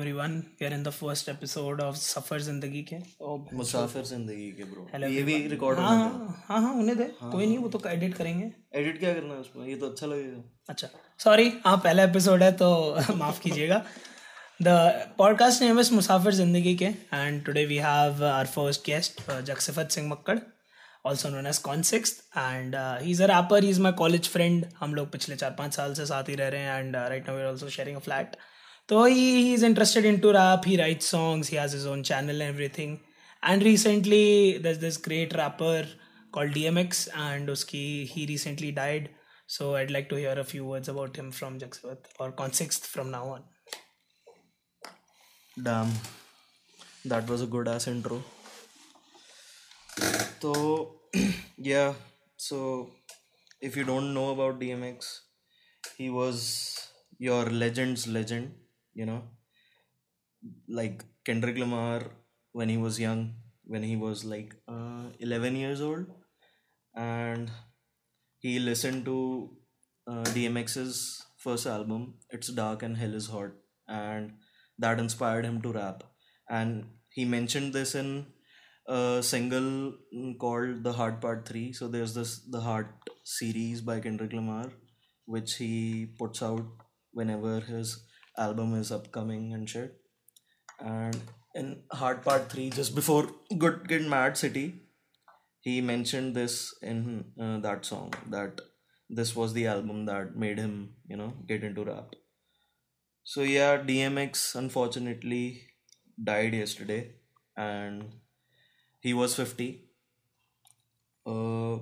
Everyone we are in the first episode of Safar Zindagi Ke Musafir ज़िंदगी के bro Hello ये भी record हाँ हाँ हाँ उन्हें दे हाँ, कोई नहीं वो तो एडिट करेंगे एडिट क्या करना है उसमें ये तो अच्छा लगेगा अच्छा सॉरी हाँ पहला एपिसोड है तो माफ़ कीजिएगा The podcast name is Musafir Zindagi Ke, and today we have our first guest, uh, Jaksifat Singh Makkad, also known as Consixth, and uh, he's a rapper. He's my college friend. हम लोग पिछले चार पाँच साल से साथ ही रह रहे हैं and uh, right now we're also sharing a flat. Uh, So he, he's interested into rap. He writes songs. He has his own channel and everything. And recently, there's this great rapper called DMX, and uski, he recently died. So I'd like to hear a few words about him from Jagswat or Consixth from now on. Damn, that was a good ass intro. So yeah, so if you don't know about DMX, he was your legend's legend you know like Kendrick Lamar when he was young, when he was like uh, 11 years old, and he listened to uh, DMX's first album, It's Dark and Hell is Hot, and that inspired him to rap. And he mentioned this in a single called The Heart Part 3. So there's this The Heart series by Kendrick Lamar, which he puts out whenever his album is upcoming and shit. And in Heart Part 3, just before Good Kid Mad City, he mentioned this in uh, that song that this was the album that made him, you know, get into rap. So, yeah, DMX unfortunately died yesterday and he was 50. Uh,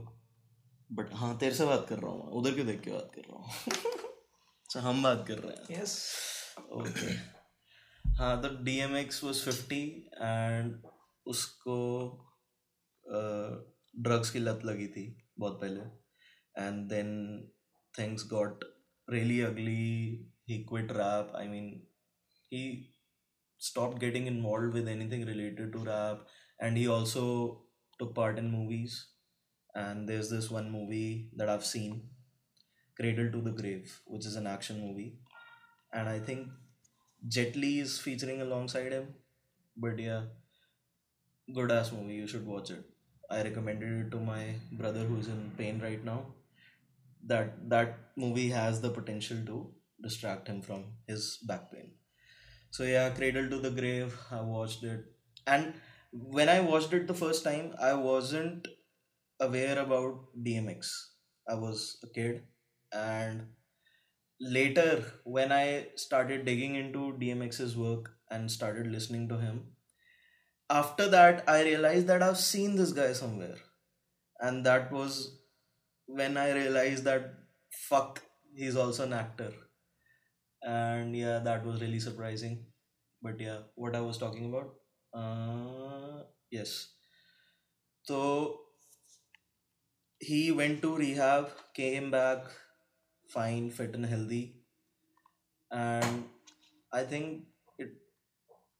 but हाँ तेरे से बात कर रहा हूँ उधर क्यों देख के बात कर रहा हूँ हम बात कर रहे हैं यस yes. हाँ तो डी एम एक्स वो फिफ्टी एंड उसको ड्रग्स की लत लगी थी बहुत पहले। And then things got really ugly he quit rap I mean he stop getting involved with anything related to rap and he also took part in movies and there is this one movie that I've seen cradle to the grave which is an action movie and I think Jet Li is featuring alongside him. But yeah, good ass movie. You should watch it. I recommended it to my brother who's in pain right now. That that movie has the potential to distract him from his back pain. So yeah, Cradle to the Grave. I watched it, and when I watched it the first time, I wasn't aware about DMX. I was a kid, and later when i started digging into dmx's work and started listening to him after that i realized that i've seen this guy somewhere. And that was when i realized that fuck he's also an actor. And yeah that was really surprising. But yeah what i was talking about? Uh yes. So he went to rehab came back fine, fit, and healthy. And I think it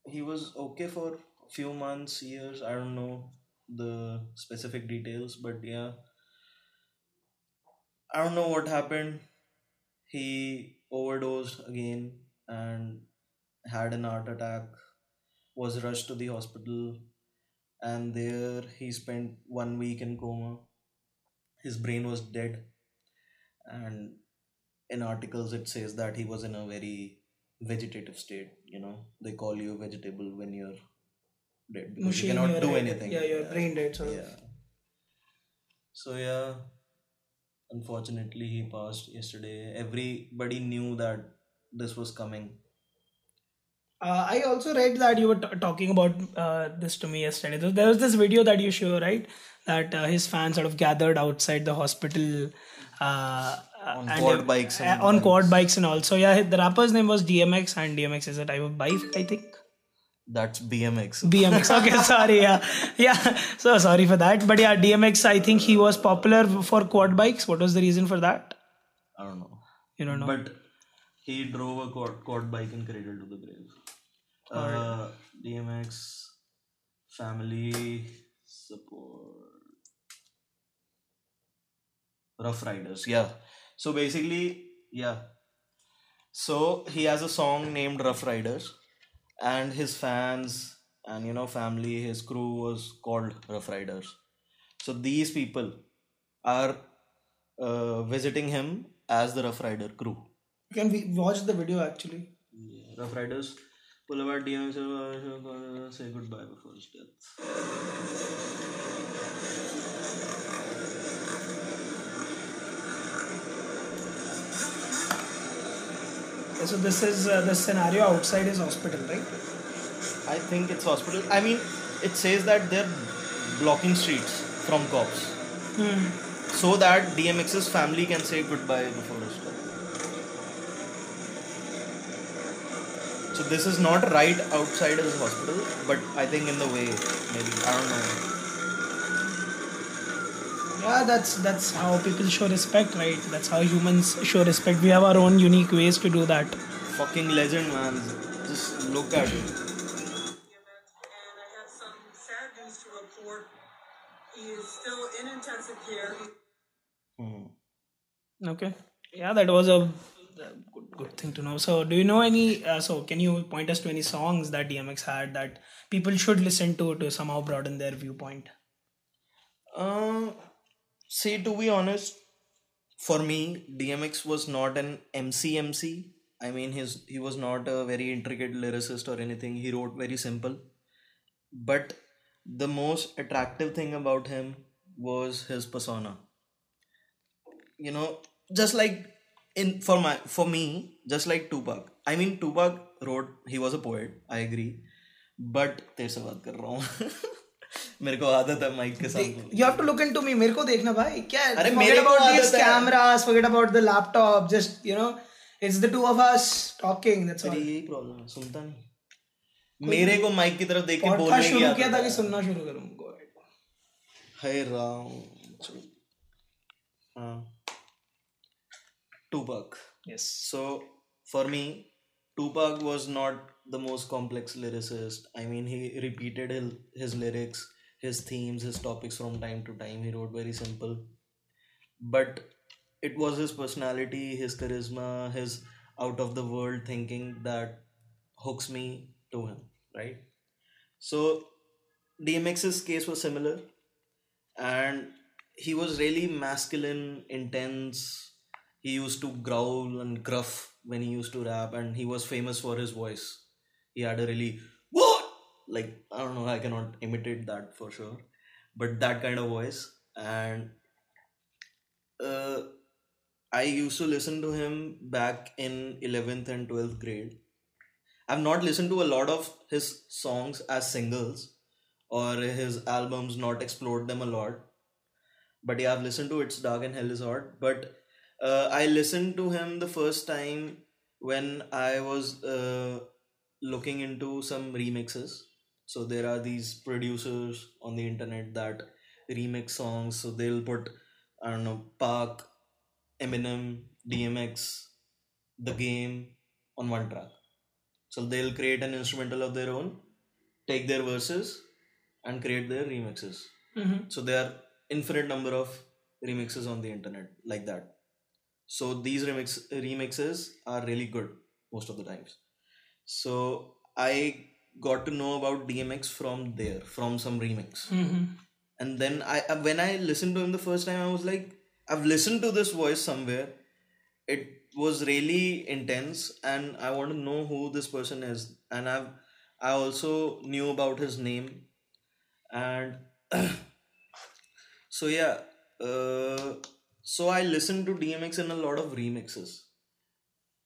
he was okay for a few months, years. I don't know the specific details, but yeah, I don't know what happened. He overdosed again and had an heart attack. Was rushed to the hospital, and there he spent one week in coma. His brain was dead, and in articles it says that he was in a very vegetative state you know? They call you vegetable when you're dead because Machine, you cannot do right. anything. Yeah you're brain dead so yeah. So yeah. Unfortunately he passed yesterday. Everybody knew that this was coming. Uh, I also read that you were t- talking about uh, this to me yesterday. There there was this video that you show, right? That uh, his fans sort of gathered outside the hospital uh, On quad bikes and uh, on quad bikes and also. Yeah, the rapper's name was DMX, and DMX is a type of bike, I think. that's bmx BMX. Okay, sorry. Yeah, yeah. So sorry for that. But yeah, DMX. I think he was popular for quad bikes. What was the reason for that? i don't know You don't know. But he drove a quad, quad bike and cradle to the grave. Uh, DMX family support. Ruff Ryders, yeah. So basically, yeah. So he has a song named Ruff Ryders, and his fans and you know family his crew was called Ruff Ryders so these people are uh, visiting him as the Ruff Ryder crew Can we watch the video actually? Ruff Ryders boulevard dmx uh, say goodbye before his death Okay, so this is uh, the scenario outside his hospital, right? i think it's hospital i mean it says that they're blocking streets from cops Hmm. so that DMX's family can say goodbye before his death. So this is not right outside his hospital, but I think in the way, maybe I don't know. Yeah, that's that's how people show respect, right? That's how humans show respect. We have our own unique ways to do that. Fucking legend, man. Just look at it. and I have some sad news to report. He is still in intensive care. Hmm. Okay. Yeah, that was a good, good thing to know. So, do you know any? Uh, so, can you point us to any songs that DMX had that people should listen to to somehow broaden their viewpoint? Uh, see, to be honest, for me, DMX was not an MC MC. I mean, his he was not a very intricate lyricist or anything. He wrote very simple. But the most attractive thing about him was his persona. You know, just like in for my for me, just like Tupac. I mean, Tupac wrote. He was a poet. I agree. But तेरे से बात कर रहा हूँ मेरे को आदत है माइक के साथ you have to look into me मेरे को देखना भाई। क्या अरे मेरे को आदत है। Cameras forget about the laptop just you know it's the two of us talking that's all यही प्रॉब्लम है सुनता नहीं। मेरे को माइक की तरफ़ देख के बोलने की शुरू किया था कि सुनना शुरू करूँ गॉड हे राम हाँ। Tupac yes so for me too Tupac was not the most complex lyricist. I mean, he repeated his, lyrics, his themes, his topics from time to time. He wrote very simple, but it was his personality, his charisma, his out of the world thinking that hooks me to him, right? So DMX's case was similar, and he was really masculine, intense. He used to growl and gruff when he used to rap, and he was famous for his voice. He had a really what like I don't know, I cannot imitate that for sure, but that kind of voice. And uh, I used to listen to him back in 11th and 12th grade. I've not listened to a lot of his songs as singles or his albums, not explored them a lot. But yeah, I've listened to It's Dark and Hell is Hot. But uh, I listened to him the first time when I was uh, looking into some remixes. So there are these producers on the internet that remix songs. So they'll put, I don't know, Park, Eminem, DMX, The Game on one track. So they'll create an instrumental of their own, take their verses, and create their remixes. Mm-hmm. So there are infinite number of remixes on the internet like that. So these remix remixes are really good most of the times. So I got to know about DMX from there, from some remix. Mm-hmm. And then I uh, when I listened to him the first time, I was like, I've listened to this voice somewhere. It was really intense, and I want to know who this person is. And I've I also knew about his name, and so yeah. Uh, so I listened to DMX in a lot of remixes.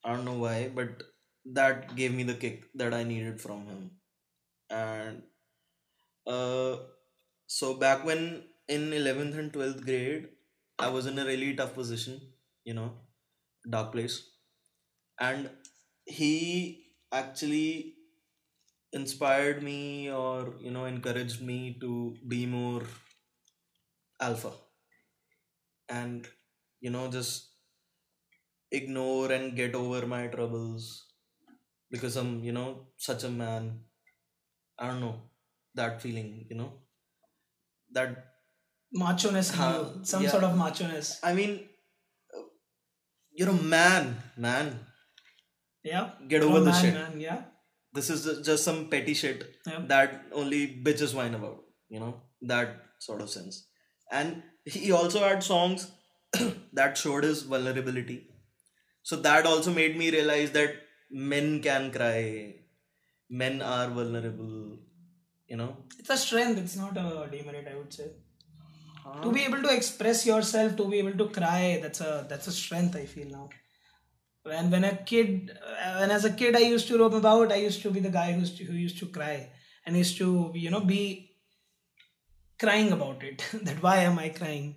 I don't know why, but that gave me the kick that I needed from him. And uh, so back when in 11th and 12th grade, I was in a really tough position, you know, dark place. And he actually inspired me or, you know, encouraged me to be more alpha and, you know, just ignore and get over my troubles because I'm, you know, such a man. I don't know that feeling, you know, that Macho-ness, Huh, some yeah. sort of macho-ness. I mean, you're a man, man. Yeah. Get Oh, over the man, shit. Man, yeah. this is ju- just some petty shit Yeah. that only bitches whine about you know that sort of sense and he also had songs that showed his vulnerability so that also made me realize that men can cry men are vulnerable you know It's a strength. It's not a demerit. I would say. To be able to express yourself, to be able to cry, that's a that's a strength. I feel now. When when a kid, when as a kid, I used to roam about. I used to be the guy who used to, who used to cry and used to you know be crying about it. that why am I crying?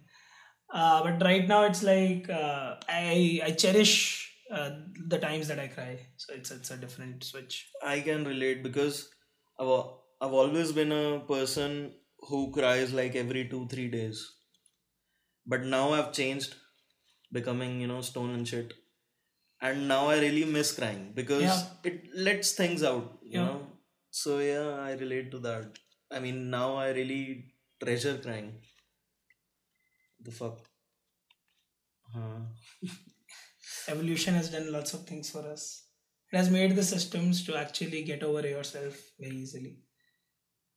Uh, but right now it's like uh, I I cherish uh, the times that I cry. So it's it's a different switch. I can relate because I've, I've always been a person who cries like every two, three days. But now I've changed, becoming, you know, stone and shit. And now I really miss crying because Yeah. it lets things out, you Yeah. know. So yeah, I relate to that. I mean, now I really treasure crying. The fuck? Huh. evolution has done lots of things for us. It has made the systems to actually get over yourself very easily.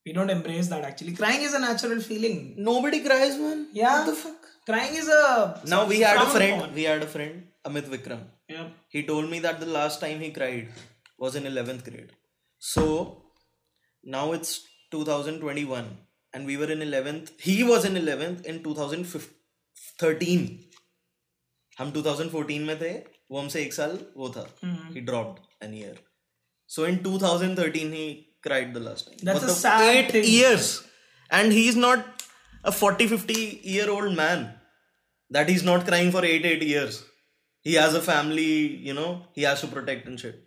We don't embrace that actually. Crying is a natural feeling. Nobody cries, man. Yeah. What the fuck? Crying is a Now we had a friend. upon. We had a friend, Amit Vikram. Yeah. He told me that the last time he cried was in 11th grade. So now it's 2021 and we were in 11th. He was in 11th in 2013. हम 2014 में थे वो हमसे एक साल वो था ही dropped an year so in 2013 he cried the last that's a and he is not a 40 50 year old man that is not crying for eight eight years he has a family you know he has to protect and shit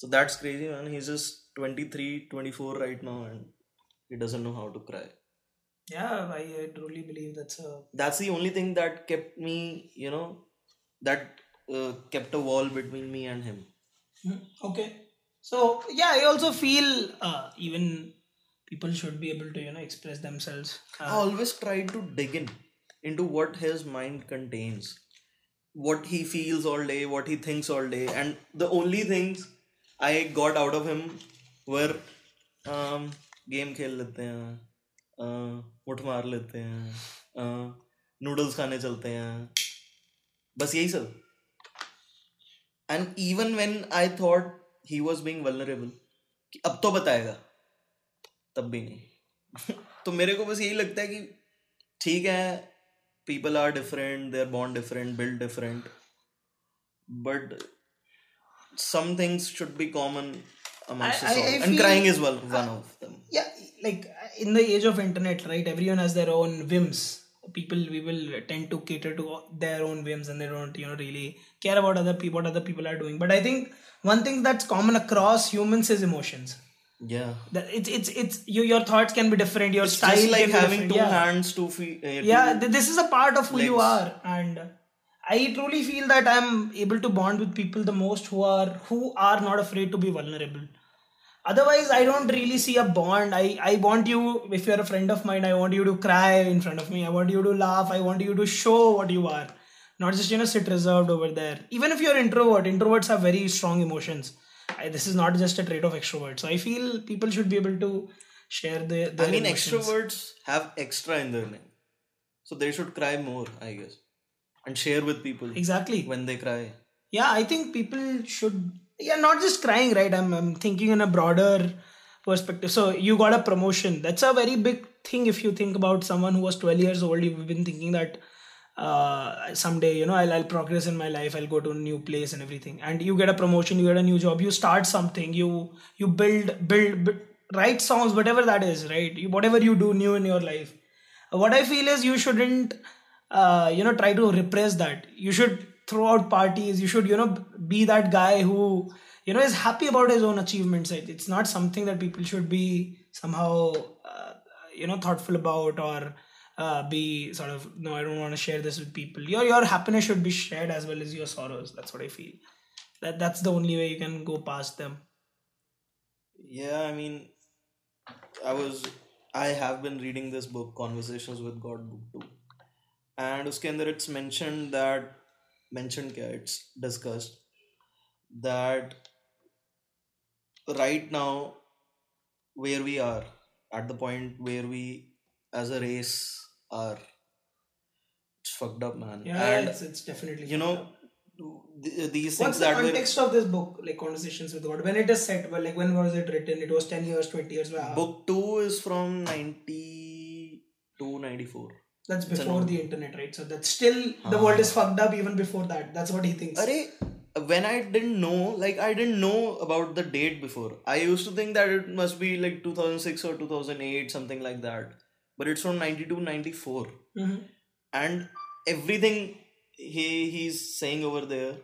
so that's crazy man he is just 23 24 right now and he doesn't know how to cry yeah I, truly believe that's a that's the only thing that kept me you know that uh, kept a wall between me and him. Hmm, okay. So yeah i also feel uh, even people should be able to you know express themselves. Uh, i always try to dig in into what his mind contains what he feels all day what he thinks all day and the only things i got out of him were um, game khel lete hain uh, मुठ मार लेते हैं noodles खाने चलते हैं बस यही सब and even when I thought he was being vulnerable कि अब तो बताएगा तब भी नहीं तो मेरे को बस यही लगता है कि ठीक है people are different they are born different build different but some things should be common amongst I- us I- all. I and feel- crying is one, one of them. yeah like in the age of internet right everyone has their own whims people we will tend to cater to their own whims and they don't you know really care about other people what other people are doing but i think one thing that's common across humans is emotions Yeah. that it's it's it's you, your thoughts can be different your It's style just like having two yeah. hands, two feet. Uh, yeah two- th- this is a part of who you are and i truly feel that i'm able to bond with people the most who are who are not afraid to be vulnerable otherwise i don't really see a bond i i want you if you're a friend of mine i want you to cry in front of me i want you to laugh i want you to show what you are not just you know sit reserved over there even if you're introvert introverts have very strong emotions I, this is not just a trait of extroverts so i feel people should be able to share their, their I mean, emotions. extroverts have extra in their name. So they should cry more, I guess. And share with people exactly when they cry. yeah i think people should yeah not just crying right? I'm, I'm thinking in a broader perspective. So you got a promotion. That's a very big thing if you think about someone who was 12 years old. You've been thinking that uh, someday you know I'll, I'll progress in my life. I'll go to a new place and everything. And you get a promotion you get a new job you start something you you build build, build write songs whatever that is right? You, whatever you do new in your life. What i feel is you shouldn't uh, you know try to repress that. You should throughout parties you should you know be that guy who you know is happy about his own achievements. It's not something that people should be somehow uh, you know thoughtful about or uh, be sort of no i don't want to share this with people. Your your happiness should be shared as well as your sorrows. That's what i feel. That that's the only way you can go past them. Yeah i mean i was i have been reading this book conversations with god book 2 and uske andar it's mentioned that mentioned it's discussed that right now where we are at the point where we as a race are it's fucked up man Yeah, and it's, it's definitely. you know th- these things What's the context of this book, like Conversations with God? When it is set, well, like when was it written? It was 10 years, 20 years. Wow. book 2 is from 92 94 That's before the internet, right? So that's still, the world is fucked up even before that. That's what he thinks. Arey, when I didn't know, like I didn't know about the date before. I used to think that it must be like 2006 or 2008, something like that. But it's from 92, 94. Mhm. And everything he he's saying over there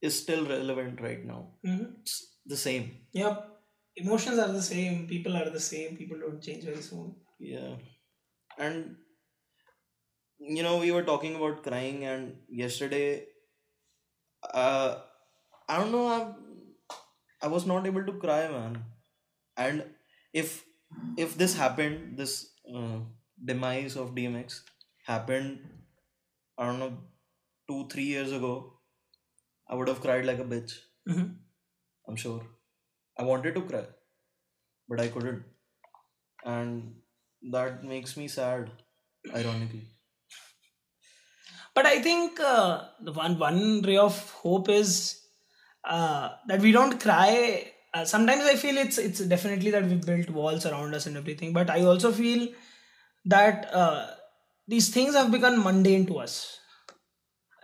is still relevant right now. Mhm. It's the same. Yep. Emotions are the same. People are the same. People don't change very soon. Yeah. And you know, we were talking about crying and yesterday uh I don't know I I was not able to cry man. And if if this happened, this uh, demise of DMX happened I don't know two, three years ago, I would have cried like a bitch. Mhm. I'm sure. I wanted to cry, but I couldn't. And that makes me sad, ironically. But I think uh, the one one ray of hope is uh, that we don't cry. Uh, sometimes I feel it's it's definitely that we built walls around us and everything. But I also feel that uh, these things have become mundane to us.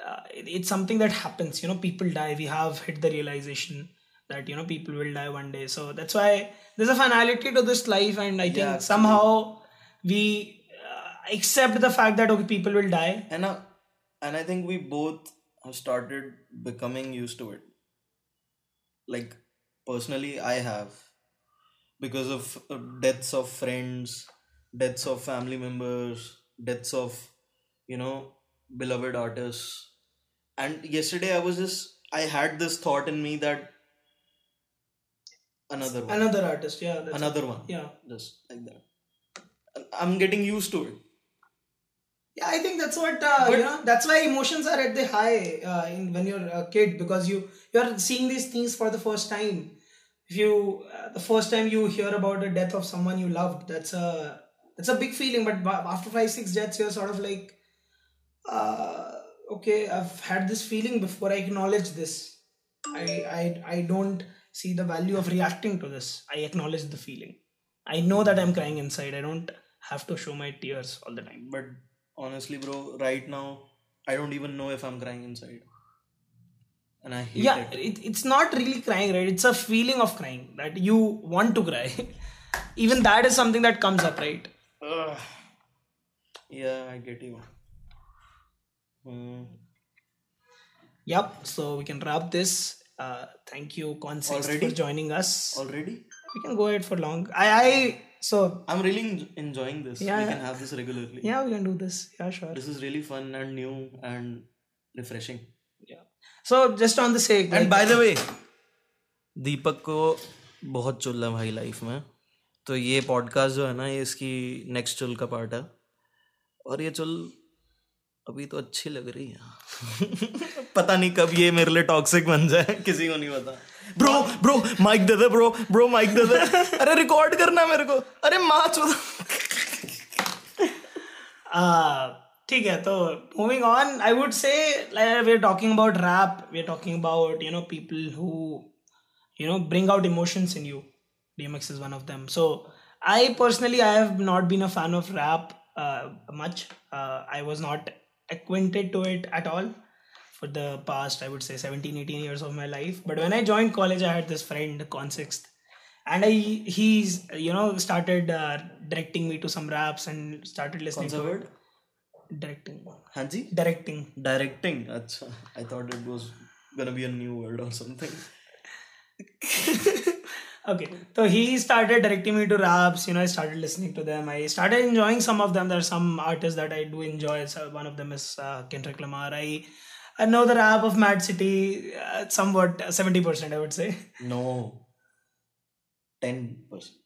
Uh, it- it's something that happens. You know, people die. We have hit the realization that you know people will die one day. So that's why there's a finality to this life, and I think Yeah, somehow we uh, accept the fact that okay, people will die. And uh, and I think we both have started becoming used to it. Like personally, I have because of uh, deaths of friends, deaths of family members, deaths of you know beloved artists. And yesterday, I was just I had this thought in me that another one, Another artist, yeah. Another one, Yeah. just like that. I'm getting used to it. Yeah, I think that's what uh, you know. That's why emotions are at the high uh, in when you're a kid because you you're seeing these things for the first time. If you uh, the first time you hear about the death of someone you loved, that's a that's a big feeling. But after five six deaths, you're sort of like, uh, okay, I've had this feeling before. I acknowledge this. I I I don't see the value of reacting to this. I acknowledge the feeling. I know that I'm crying inside. I don't have to show my tears all the time. But honestly, bro, right now, I don't even know if I'm crying inside. And I hate yeah it. it, it's not really crying right it's a feeling of crying that you want to cry even that is something that comes up right Ugh. Yeah, I get you. Hmm. yep so we can wrap this uh thank you concept for joining us Already? we can go ahead for long i i so I'm really enjoying this. Yeah, we can have this regularly. yeah we can do this yeah sure This is really fun and new and refreshing. yeah so just on the sake and by the way Deepak को बहुत चुल है भाई life में तो ये podcast जो है ना ये इसकी नेक्स्ट चुल का पार्ट है और ये चुल अभी तो अच्छी लग रही है पता नहीं कब ये मेरे लिए टॉक्सिक बन जाए किसी को नहीं पता ब्रो ब्रो माइक दे दे ब्रो ब्रो माइक दे दे अरे रिकॉर्ड करना मेरे को अरे माँ चुद uh ठीक है तो moving on I would say we are talking about rap we are talking about you know people who you know bring out emotions in you dmx is one of them so i personally i have not been a fan of rap uh, much uh, i was not acquainted to it at all for the past i would say 17 18 years of my life. But when i joined college i had this friend consixth and i he's you know started uh, directing me to some raps and started listening to it directing. Hanji? Directing. Directing. Achha. i thought it was gonna be a new word or something. Okay. So he started directing me to raps. You know i started listening to them. I started enjoying some of them. There are some artists that i do enjoy. So one of them is uh, kendrick lamar. I i know the rap of mad city uh, somewhat uh, 70% i would say No. Ten percent.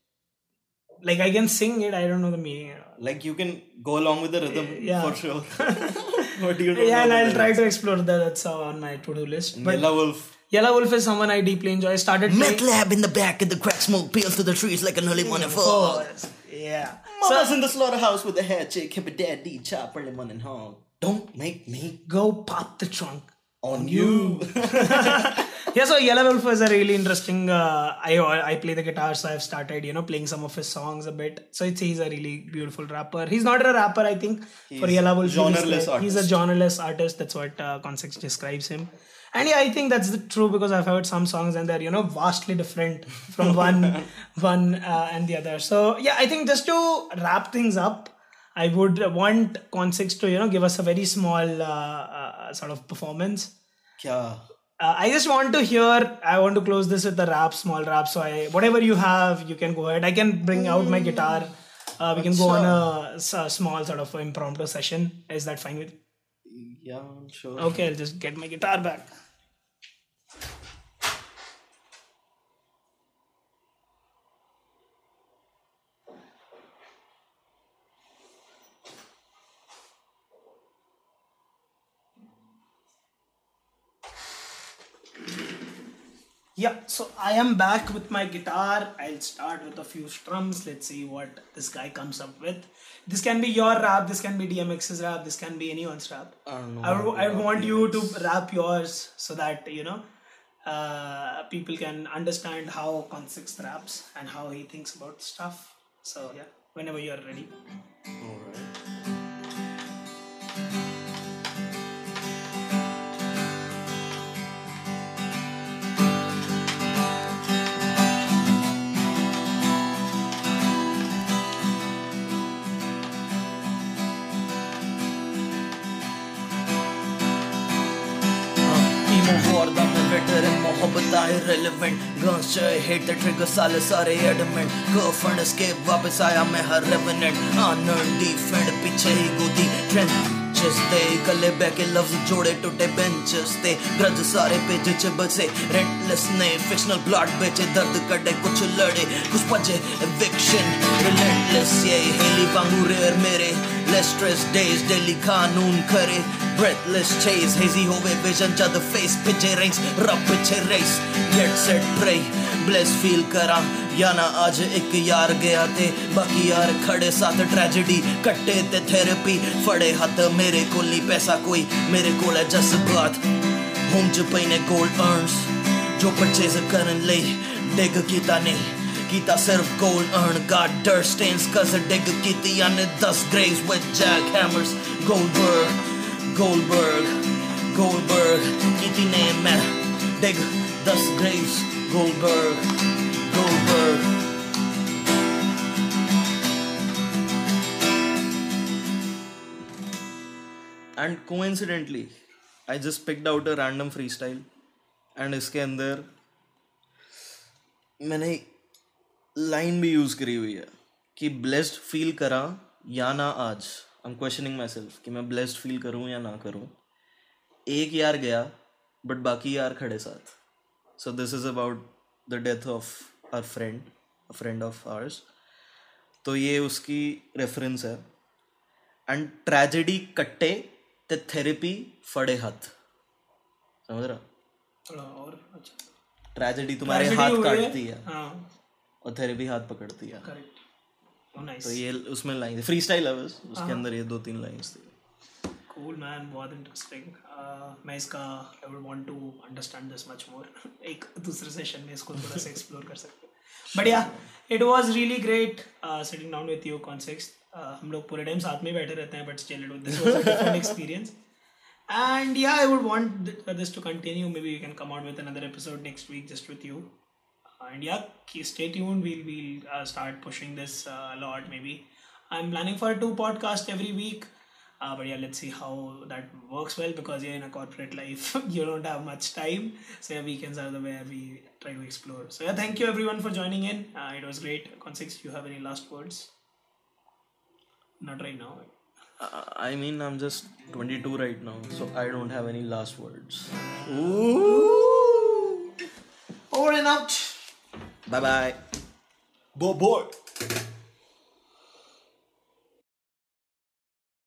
like i can sing it i don't know the meaning Like you can go along with the rhythm Yeah. for sure. but you don't yeah know and i'll try to explore that that's uh, on my to-do list but Yelawolf. Yellow Wolf is someone I deeply enjoy. I started playing. Meth lab in the back and the crack smoke peels to the trees like an early morning fog. Yeah. Mama's in the slaughterhouse with a hair chick, hip a daddy, chop early morning hog. Don't make me Go pop the trunk. on you. Yeah, so Yelawolf is a really interesting. Uh, I I play the guitar, so I've started you know playing some of his songs a bit. So it's he's a really beautiful rapper. He's not a rapper, I think. for Yelawolf, genreless he's, like- he's a artist. genreless artist. That's what uh, Concept describes him. And yeah, I think that's the true because I've heard some songs and they're you know vastly different from one one uh, and the other. So yeah, I think just to wrap things up, I would want Concept to you know give us a very small uh, uh, sort of performance. Kya? Uh, I just want to hear. I want to close this with a rap, small rap. So I, whatever you have, you can go ahead. I can bring out my guitar. Uh, we can go on a small sort of impromptu session. Is that fine with? you? Yeah, sure. Okay, I'll just get my guitar back. Yeah, so I am back with my guitar. I'll start with a few strums. Let's see what this guy comes up with. This can be your rap, this can be DMX's rap, this can be anyone's rap. I don't know. I how would, I would rap want you to DMX. rap yours so that you know uh, people can understand how Consix raps and how he thinks about stuff. So yeah, whenever you're ready. Irrelevant guns चाहे hate the trigger साले सारे adamant girlfriend escape वापस आया मैं हर revenant unearned defend पीछे ही गोदी trenches ते गले बह के लफ्ज जोड़े टूटे benches ते ग्रज सारे पेज च बसे rentless ने fictional blood बेचे दर्द कटे कुछ लड़े कुछ भजे eviction relentless ये हेली वांगू rare मेरे लेस स्ट्रेस डेज़ डेली कानून करे। ब्रेथलेस चेज हेजी होवे विजन जद फेस पिछे रेंज रब पिछे race get set pray bless feel करा। या ना आज एक यार गया ते, बाकी यार खड़े साथ ट्रेजेडी कट्टे ते थेरेपी फड़े हाथ मेरे को नहीं पैसा कोई। मेरे को है जज्बात होम च पई ने गोल्ड अर्न्स जो परचेज करन ले डिग कीता नहीं। ਕੀਤਾ ਸਿਰਫ ਗੋਲਡ ਅਰਨ ਗਾਟ ਡਰ ਸਟੇਨਸ ਕਸ ਡਿੱਗ ਕੀਤੀਆਂ ਨੇ 10 graves with jack hammers Goldberg Goldberg Goldberg ਕੀਤੀ ਨੇ ਮੈਂ dig 10 graves Goldberg Goldberg and coincidentally I just picked out a random freestyle and इसके अंदर मैंने लाइन भी यूज़ करी हुई है कि ब्लेस्ड फील करा या ना आज। I am questioning myself कि मैं ब्लेस्ड फील करूँ या ना करूँ। एक यार गया बट बाकी यार खड़े साथ। So this is about the death of our friend a friend of ours तो ये उसकी रेफरेंस है। एंड ट्रेजेडी कट्टे ते थेरेपी फड़े हाथ। समझ रहा थोड़ा और अच्छा। ट्रेजेडी तुम्हारे हाथ काटती है। हाँ। और थेरेपी हाथ पकड़ती है करेक्ट नाइस तो ये उसमें लाइन फ्री स्टाइल है बस। उसके अंदर ये दो तीन लाइंस थी। कूल मैन बहुत इंटरेस्टिंग मैं इसका I would want to understand this much more एक दूसरे सेशन में इसको थोड़ा सा एक्सप्लोर कर सकते हैं। But yeah it was really great sitting down with you कॉन्सेक्स हम लोग पूरे टाइम साथ में बैठे रहते हैं but still it this was a different experience and yeah i would want th- uh, this to continue. Maybe we can come out with another episode next week just with you. And yeah stay tuned. We'll we'll uh, start pushing this uh, a lot maybe. I'm planning for two podcasts every week. Uh, but yeah let's see how that works well because you're in a corporate life you don't have much time. So yeah weekends are the way we try to explore. So yeah thank you everyone for joining in. Uh, it was great. Consix, you have any last words? Not right now. Uh, I mean, I'm just 22 right now, so I don't have any last words. over and out 拜拜，啵啵